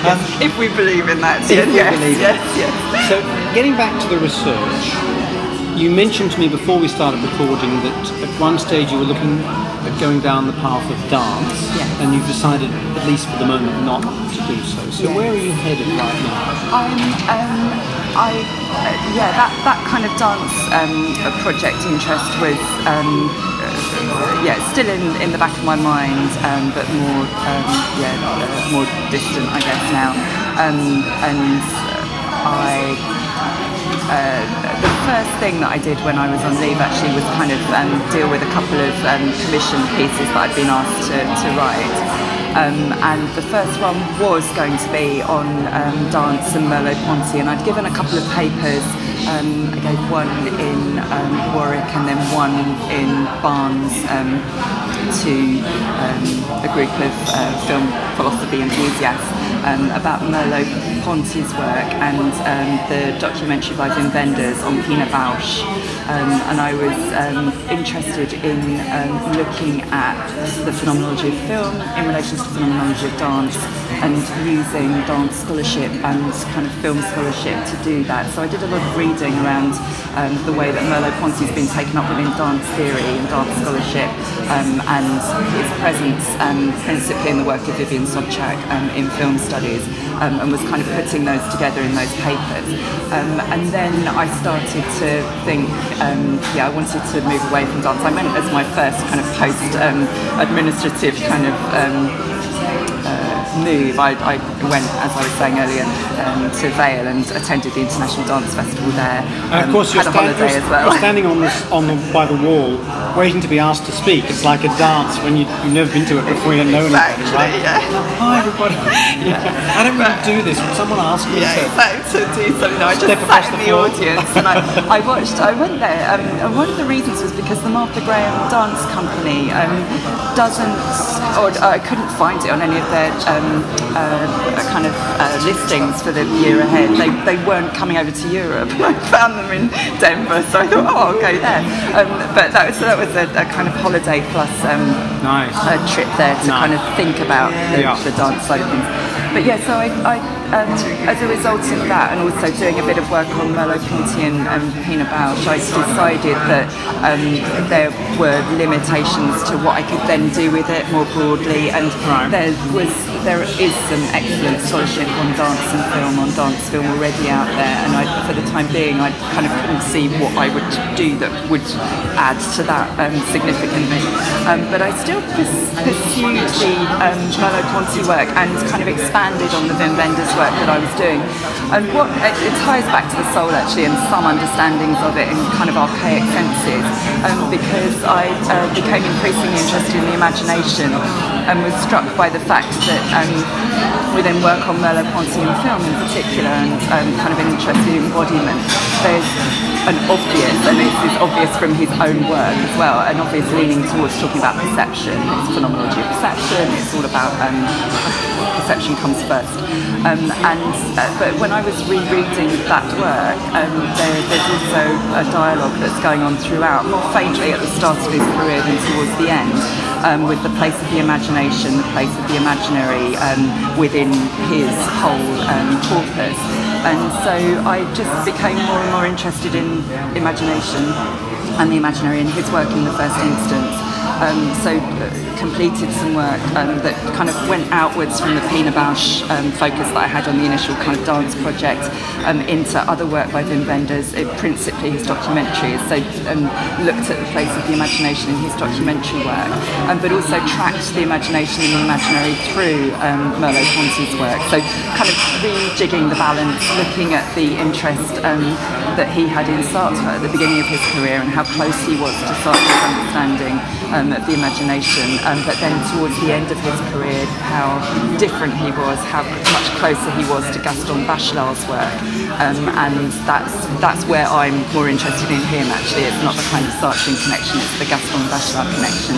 Um, If we believe in that, yes, yes, yes, yes. So, getting back to the research, you mentioned to me before we started recording that at one stage you were looking at going down the path of dance, Yes. and you've decided, at least for the moment, not to do so. So, Yes. where are you headed right now? I'm, um, I, uh, yeah, that, that kind of dance um, project interest was, um, uh, yeah, still in, in the back of my mind, um, but more, um, yeah, uh, more distant, I guess now. Um, and I uh, the first thing that I did when I was on leave actually was kind of um, deal with a couple of um, commission pieces that I'd been asked to, to write. Um, and the first one was going to be on um, dance and Merleau-Ponty, and I'd given a couple of papers. Um, I gave one in um, Warwick and then one in Barnes to a group of uh, film philosophy enthusiasts about Merleau-Ponty's work and um, the documentary by Wim Wenders on Pina Bausch. Um, and I was um, interested in um, looking at the phenomenology of film in relation to the phenomenology of dance and using dance scholarship and kind of film scholarship to do that. So I did a lot of reading around um, the way that Merleau-Ponty's been taken up within dance theory and dance scholarship um, and his presence principally in the work of Vivian Sobchack in film studies and was kind of putting those together in those papers. Um, and then I started to think, um, yeah, I wanted to move away from dance. I went as my first kind of post-administrative kind of um, move. I, I went, as I was saying earlier, um, to Vail and attended the International Dance Festival there. And of Um, course, you're, stand- holiday you're- as well. you're standing on this on the, by the wall, waiting to be asked to speak. It's like a dance when you, you've never been to it before. You don't know anybody, Exactly, right? yeah. Hi, everybody. yeah. I don't really do this. Would someone ask me Yeah, to? exactly. To do something. No, I just sat in the the, audience and I, I watched. I went there, um, and one of the reasons was because the Martha Graham Dance Company um, doesn't, or I couldn't find it on any of their um, uh, kind of uh, listings for the year ahead. They, they weren't coming over to Europe. I found them in Denver, so I thought, oh, I'll go there. Um, but that was so that was a, a kind of holiday plus um, Nice. a trip there to Nice. kind of think about the, Yeah. the dance side of things. But yeah, so I, I um, as a result of that, and also doing a bit of work on Merleau-Ponty and, and Pina Bausch, I decided that um, there were limitations to what I could then do with it more broadly, and Right. there was there is some excellent scholarship on dance and film, on dance film already out there, and I, for the time being, I kind of couldn't see what I would do that would add to that um, significantly. Um, but I still pursued the um, Merleau-Ponty work and kind of expanded on the Wim Wenders work that I was doing. And what it, it ties back to the soul actually, and some understandings of it in kind of archaic senses, um, because I uh, became increasingly interested in the imagination and was struck by the fact that um, we then work on Merleau-Ponty in film in particular and um, kind of an interested embodiment. There's an obvious, and this is obvious from his own work as well, an obvious leaning towards talking about perception. It's phenomenology of perception. It's all about um, perception comes first. Um, and uh, but when I was rereading that work, um, there, there's also a dialogue that's going on throughout, more faintly at the start of his career than towards the end, um, with the place of the imagination, the place of the imaginary um, within his whole um, corpus. And so I just became more and more interested in imagination and the imaginary in his work in the first instance. Um, so uh, completed some work um, that kind of went outwards from the Pina Bausch um, focus that I had on the initial kind of dance project um, into other work by Wim Wenders, it, principally his documentaries. So um, looked at the place of the imagination in his documentary work, um, but also tracked the imagination and the imaginary through um, Merleau-Ponty's work. So kind of rejigging the balance, looking at the interest that he had in Sartre at the beginning of his career and how close he was to Sartre's understanding um, of the imagination, um, but then towards the end of his career, how different he was, how much closer he was to Gaston Bachelard's work, um, and that's that's where I'm more interested in him. Actually, it's not the kind of Sartrean connection; it's the Gaston Bachelard connection.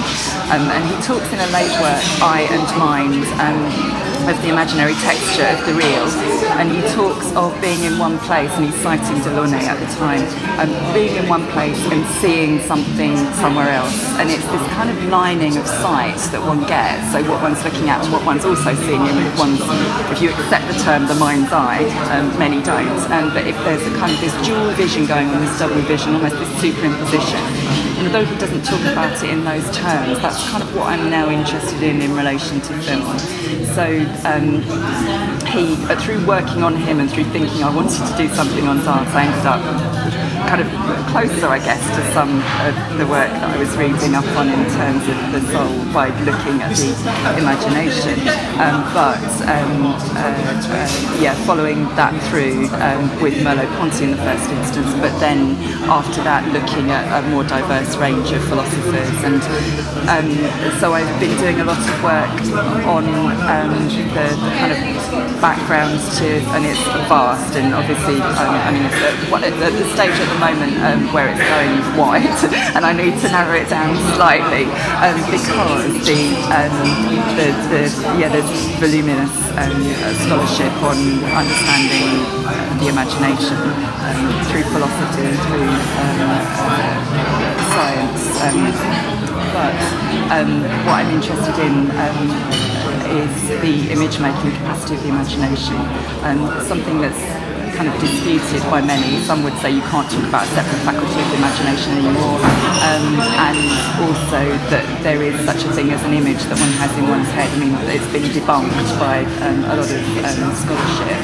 Um, and he talks in a late work, Eye and Mind um, of the imaginary texture of the real. And he talks of being in one place, and he's citing Delaunay at the time, um, being in one place and seeing something somewhere else. And it's this kind of lining of sight that one gets. So what one's looking at and what one's also seeing in one's, if you accept the term the mind's eye, um, many don't. But if there's a kind of this dual vision going on, this double vision, almost this superimposition. And although he doesn't talk about it in those terms, that's kind of what I'm now interested in in relation to film. So um, he, uh, through working on him and through thinking I wanted to do something on dance, I ended up kind of closer, I guess, to some of the work that I was reading up on in terms of the soul by looking at the imagination. Um, but um, uh, uh, yeah, following that through um, with Merleau-Ponty in the first instance, but then after that looking at a more diverse range of philosophers. And um, so I've been doing a lot of work on um, the, the, kind of backgrounds to, and it's vast and obviously, I mean, at, the stage the moment um, where it's going wide, and I need to narrow it down slightly um, because the, um, the, the yeah voluminous um, scholarship on understanding the imagination um, through philosophy, through uh, science. but what I'm interested in is the image making capacity of the imagination, and something that's kind of disputed by many. Some would say you can't talk about a separate faculty of imagination anymore, um, and also that there is such a thing as an image that one has in one's head. I mean, it's been debunked by um, a lot of um, scholarship.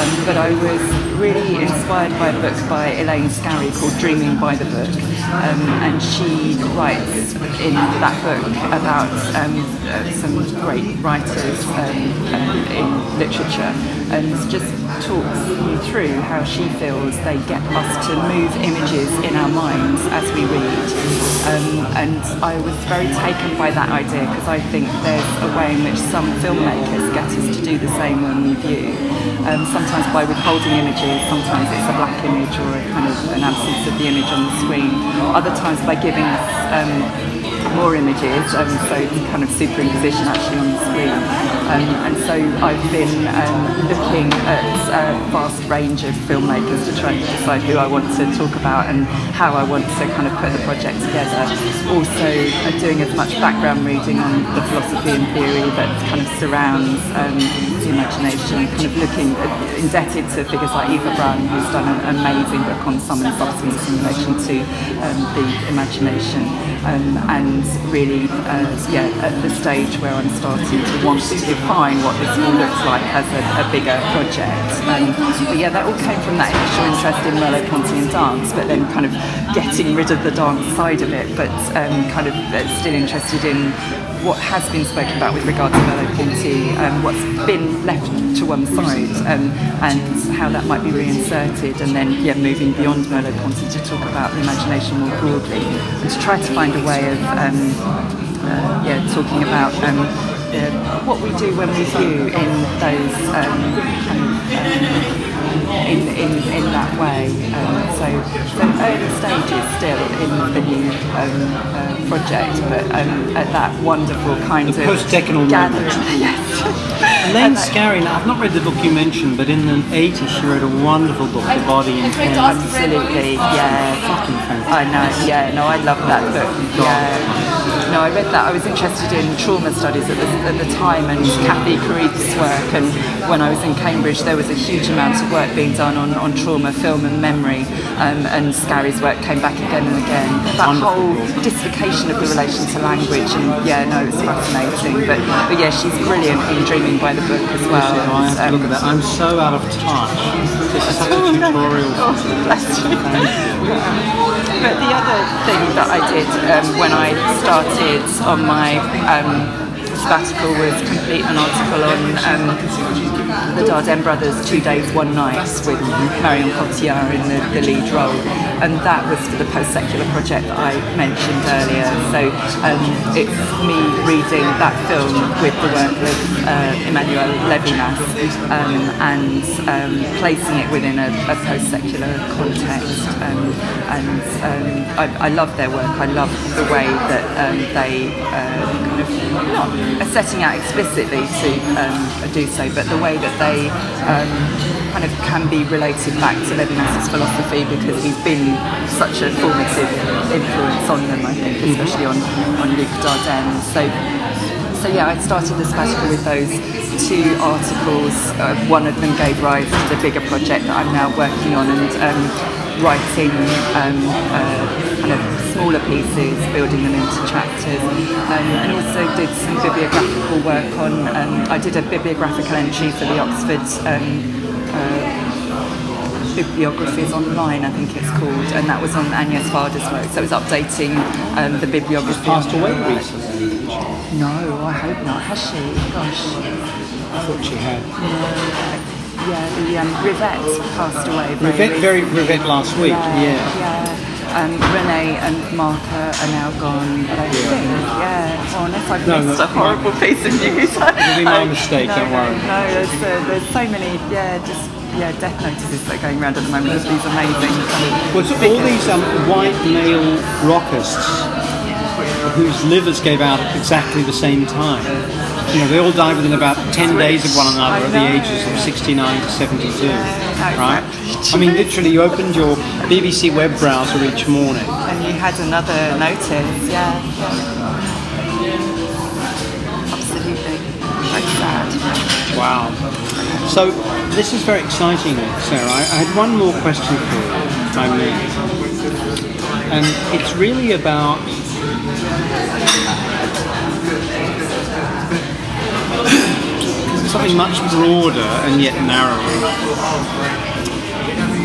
Um, but I was really inspired by a book by Elaine Scarry called Dreaming by the Book, um, and she writes in that book about um, uh, some great writers in literature, and just talks you through how she feels they get us to move images in our minds as we read. Um, and I was very taken by that idea because I think there's a way in which some filmmakers get us to do the same when we view. Um, sometimes by withholding images, sometimes it's a black image or a kind of an absence of the image on the screen. Other times by giving us um, more images, um, so kind of superimposition actually on the screen. Um, and so I've been um, looking at a vast range of filmmakers to try and decide who I want to talk about and how I want to kind of put the project together. Also uh, doing as much background reading on the philosophy and theory that kind of surrounds the imagination, kind of looking uh, indebted to figures like Eva Brann, who's done an amazing book on sum and substance in relation to um, the imagination. Um, and and really, uh, yeah, at the stage where I'm starting to want to define what this all looks like as a, a bigger project. Um, but yeah, that all came from that initial interest in Merleau-Ponty and dance, but then kind of getting rid of the dance side of it, but um, kind of uh, still interested in what has been spoken about with regard to Merleau-Ponty, um, what's been left to one side, um, and how that might be reinserted, and then yeah, moving beyond Merleau-Ponty to talk about the imagination more broadly, and to try to find a way of um, uh, yeah, talking about um, uh, what we do when we view in those kind of, in, in, in that way. Um, so, so early stages still in the new um, uh, project, but um, at that wonderful kind The of post-decanal gathering. moment. yes. Elaine At Scarry, now I've not read the book you mentioned, but in the 80s she wrote a wonderful book, The Body in Pain. Absolutely, yeah. I know, yeah, no, I love that book. Yeah. No, I read that. I was interested in trauma studies at the, at the time and Cathy Caruth's work. And when I was in Cambridge, there was a huge amount of work being done on, on trauma, film, and memory. Um, and Scarry's work came back again and again. That whole dislocation of the relation to language. And yeah, no, it's fascinating. But, but yeah, she's brilliant in Dreaming by the Book as well. So I have to look at that. I'm so out of touch. This is such a Oh, tutorial. Oh, bless you. But the other thing that I did um, when I started on my um, sabbatical was complete an article on um, the Dardenne brothers, Two Days, One Night, with Marion Cotillard in the, the lead role. And that was for the post-secular project that I mentioned earlier. So um, it's me reading that film with the work of uh, Emmanuel Levinas um, and um, placing it within a, a post-secular context. Um, and um, I, I love their work. I love the way that um, they uh, kind of not setting out explicitly to do so, but the way that they um, kind of can be related back to Levinas's philosophy because he's been such a formative influence on them, I think, especially on, on Luc Dardenne. So so yeah, I started the sabbatical with those two articles. Uh, one of them gave rise to the bigger project that I'm now working on and um, writing um, uh, kind of smaller pieces, building them into chapters, um, and also did some bibliographical work on. Um, I did a bibliographical entry for the Oxford. Um, uh, bibliographies online, I think it's called, and that was on Agnes Varda's work. So it was updating um, the bibliography. Passed away recently. No, I hope not. Has she? Gosh. I thought she had. Yeah, the um, Rivette passed away. Very Rivette, very. Rivette last week, yeah. Yeah. Um, Resnais and Marker are now gone, but I think, yeah. Oh, unless I've No, missed no, a horrible piece of news. It'll be my mistake, no, don't worry. No, there's, uh, there's so many, yeah, just yeah, death notices that are going around at the moment of these amazing Well, so all these um, white male rockists whose livers gave out at exactly the same time. You know, they all died within about 10 days of one another at the ages of 69 to 72. Right? I mean, literally, you opened your BBC web browser each morning. And you had another notice, yeah. Absolutely. Very sad. Wow. So, this is very exciting, Sarah. I, I had one more question for you, if I may. And it's really about something much broader and yet narrower.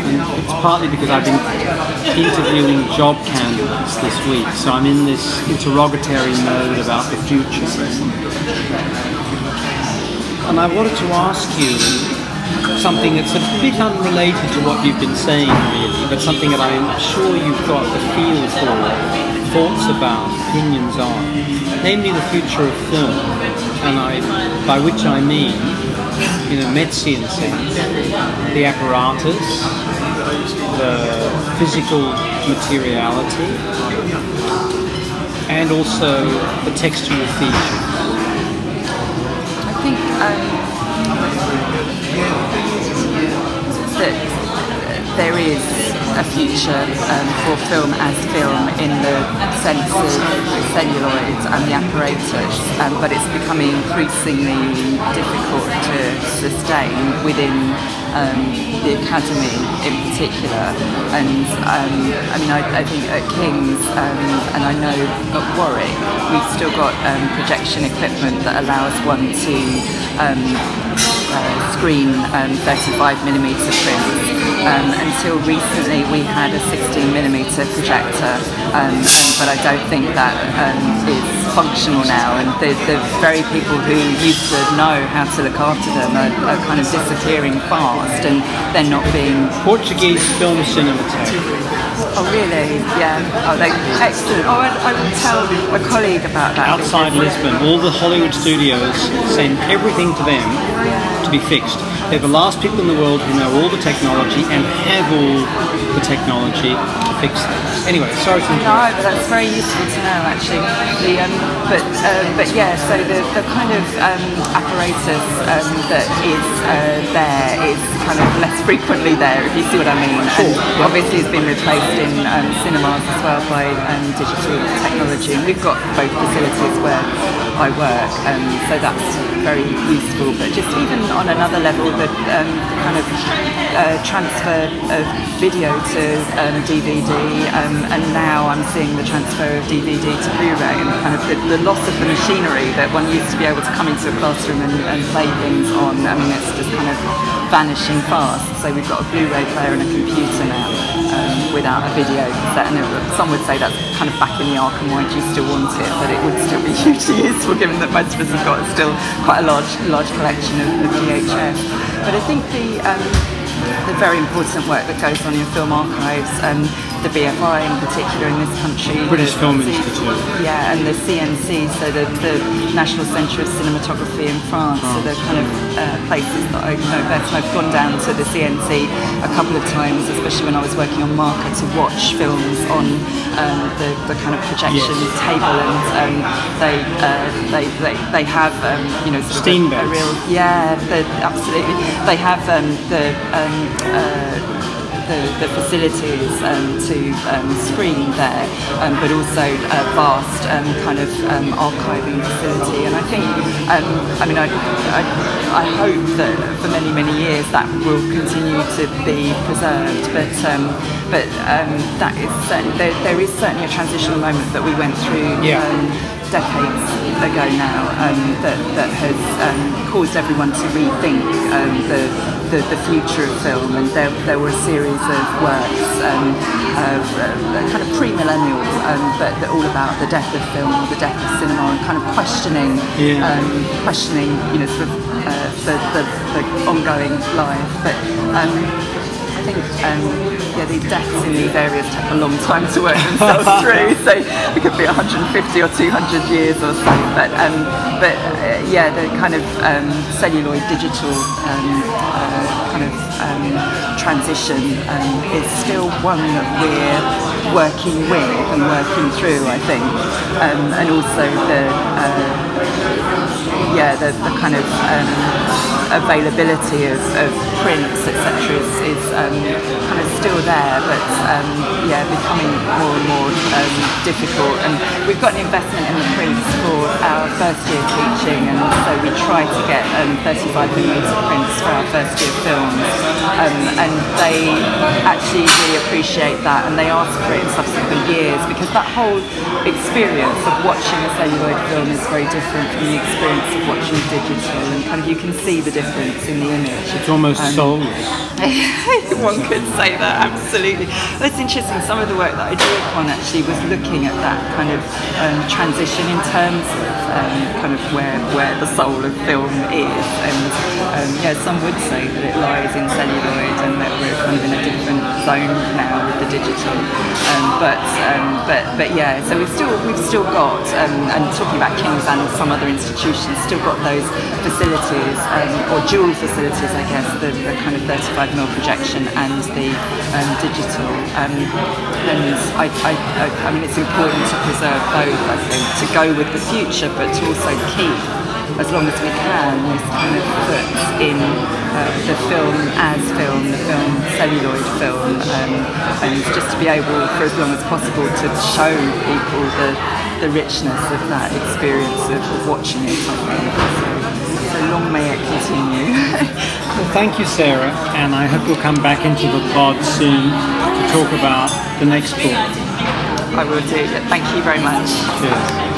And it's partly because I've been interviewing job candidates this week, so I'm in this interrogatory mode about the future. And I wanted to ask you something that's a bit unrelated to what you've been saying, really, but something that I'm sure you've got the feel for, thoughts about, opinions on, namely the future of film. And I, by which I mean, in a Metzian sense, the apparatus, the physical materiality, and also the textual features. I think um, that there is a future um, for film as film in the sense of celluloid and the apparatus, um, but it's becoming increasingly difficult to sustain within um, the academy in particular. And um, I mean, I, I think at King's um, and I know at Warwick, we've still got um, projection equipment that allows one to uh, screen um, 35 millimeter prints Um, until recently, we had a 16 millimeter projector, um, and, but I don't think that um, is functional now. And the, the very people who used to know how to look after them are, are kind of disappearing fast, and they're not being Portuguese film cinematheque. Oh really? Yeah. Oh, they excellent. Oh, I, I will tell a colleague about that. Outside Lisbon, all the Hollywood studios send everything to them to be fixed. They're the last people in the world who know all the technology and have all the technology to fix things. Anyway, sorry to No, interrupt. but that's very useful to know actually. The, um, but uh, but yeah, so the, the kind of um, apparatus um, that is uh, there is kind of less frequently there, if you see what I mean. And obviously, it's been replaced in um, cinemas as well by um, digital technology. And we've got both facilities where I work, um, so that's very useful. But just even on another level, the um, kind of uh, transfer of video to um, DVD, um, and now I'm seeing the transfer of DVD to Blu-ray, and kind of the, the loss of the machinery that one used to be able to come into a classroom and, and play things on. I mean, it's just kind of vanishing fast. So we've got a Blu-ray player and a computer now um, without a video cassette. And it- some would say that's kind of back in the Arkham. Why do you still want it? But it would still be hugely useful given that most of us have got still quite a large large collection of, of VHS. But I think the um, the very important work that goes on in film archives, um, the BFI in particular in this country, British the Film Institute. yeah, and the CNC, so the, the National Centre of Cinematography in France, so the kind of uh, places that I know best. I've gone down to the CNC a couple of times, especially when I was working on Marker, to watch films on um, the, the kind of projection Yes. table, and um, they, uh, they they they have um, you know sort of a, a real yeah, absolutely. They have um, the um, uh, the, the facilities um, to um, screen there, um, but also a vast um, kind of um, archiving facility. And I think, um, I mean, I, I, I hope that for many, many years that will continue to be preserved. But um, but um, that is certainly, there, there is certainly a transitional moment that we went through. Yeah. Um, decades ago now um, that, that has um, caused everyone to rethink um, the, the, the future of film and there, there were a series of works um, of, uh, kind of pre-millennial um, but all about the death of film or the death of cinema and kind of questioning Yeah. um, questioning you know sort of uh, the, the, the ongoing life but um, think um, yeah, these deaths in these areas take a long time to work themselves through. So it could be 150 or 200 years or so. But um, but uh, yeah, the kind of um, celluloid digital um, uh, kind of um, transition um, is still one that we're working with and working through. I think, um, and also the. Uh, yeah, the, the kind of um, availability of, of prints, etc., is, is um, kind of still there, but um, yeah, becoming more and more um, difficult. And we've got an investment in the prints for our first year teaching, and so we try to get um, 35 millimeter prints for our first year films, um, and they actually really appreciate that, and they ask for it in subsequent years because that whole experience of watching a celluloid film is very different from the experience of watching digital, and kind of you can see the difference in the image. It's almost Um, soulless. One could say that, absolutely. Well, it's interesting, some of the work that I did on actually was looking at that kind of um, transition in terms of um, kind of where, where the soul of film is. And um, yeah, some would say that it lies in celluloid and that we're kind of in a different zone now with the digital. Um, but, um, but, but yeah, so we've still, we've still got, um, and talking about King's and some other institutions, still got those facilities, um, or dual facilities, I guess, the, the kind of 35 mil projection and the um, digital. Um, and I, I, I, mean, it's important to preserve both, I think, to go with the future, but to also keep, as long as we can, this kind of foot in uh, the film as film, the film celluloid film, um, and just to be able, for as long as possible, to show people the, the richness of that experience of, watching it, I. So, long may it continue. Thank you, Sarah, and I hope you'll come back into the pod soon to talk about the next book. I will do. Thank you very much. Cheers.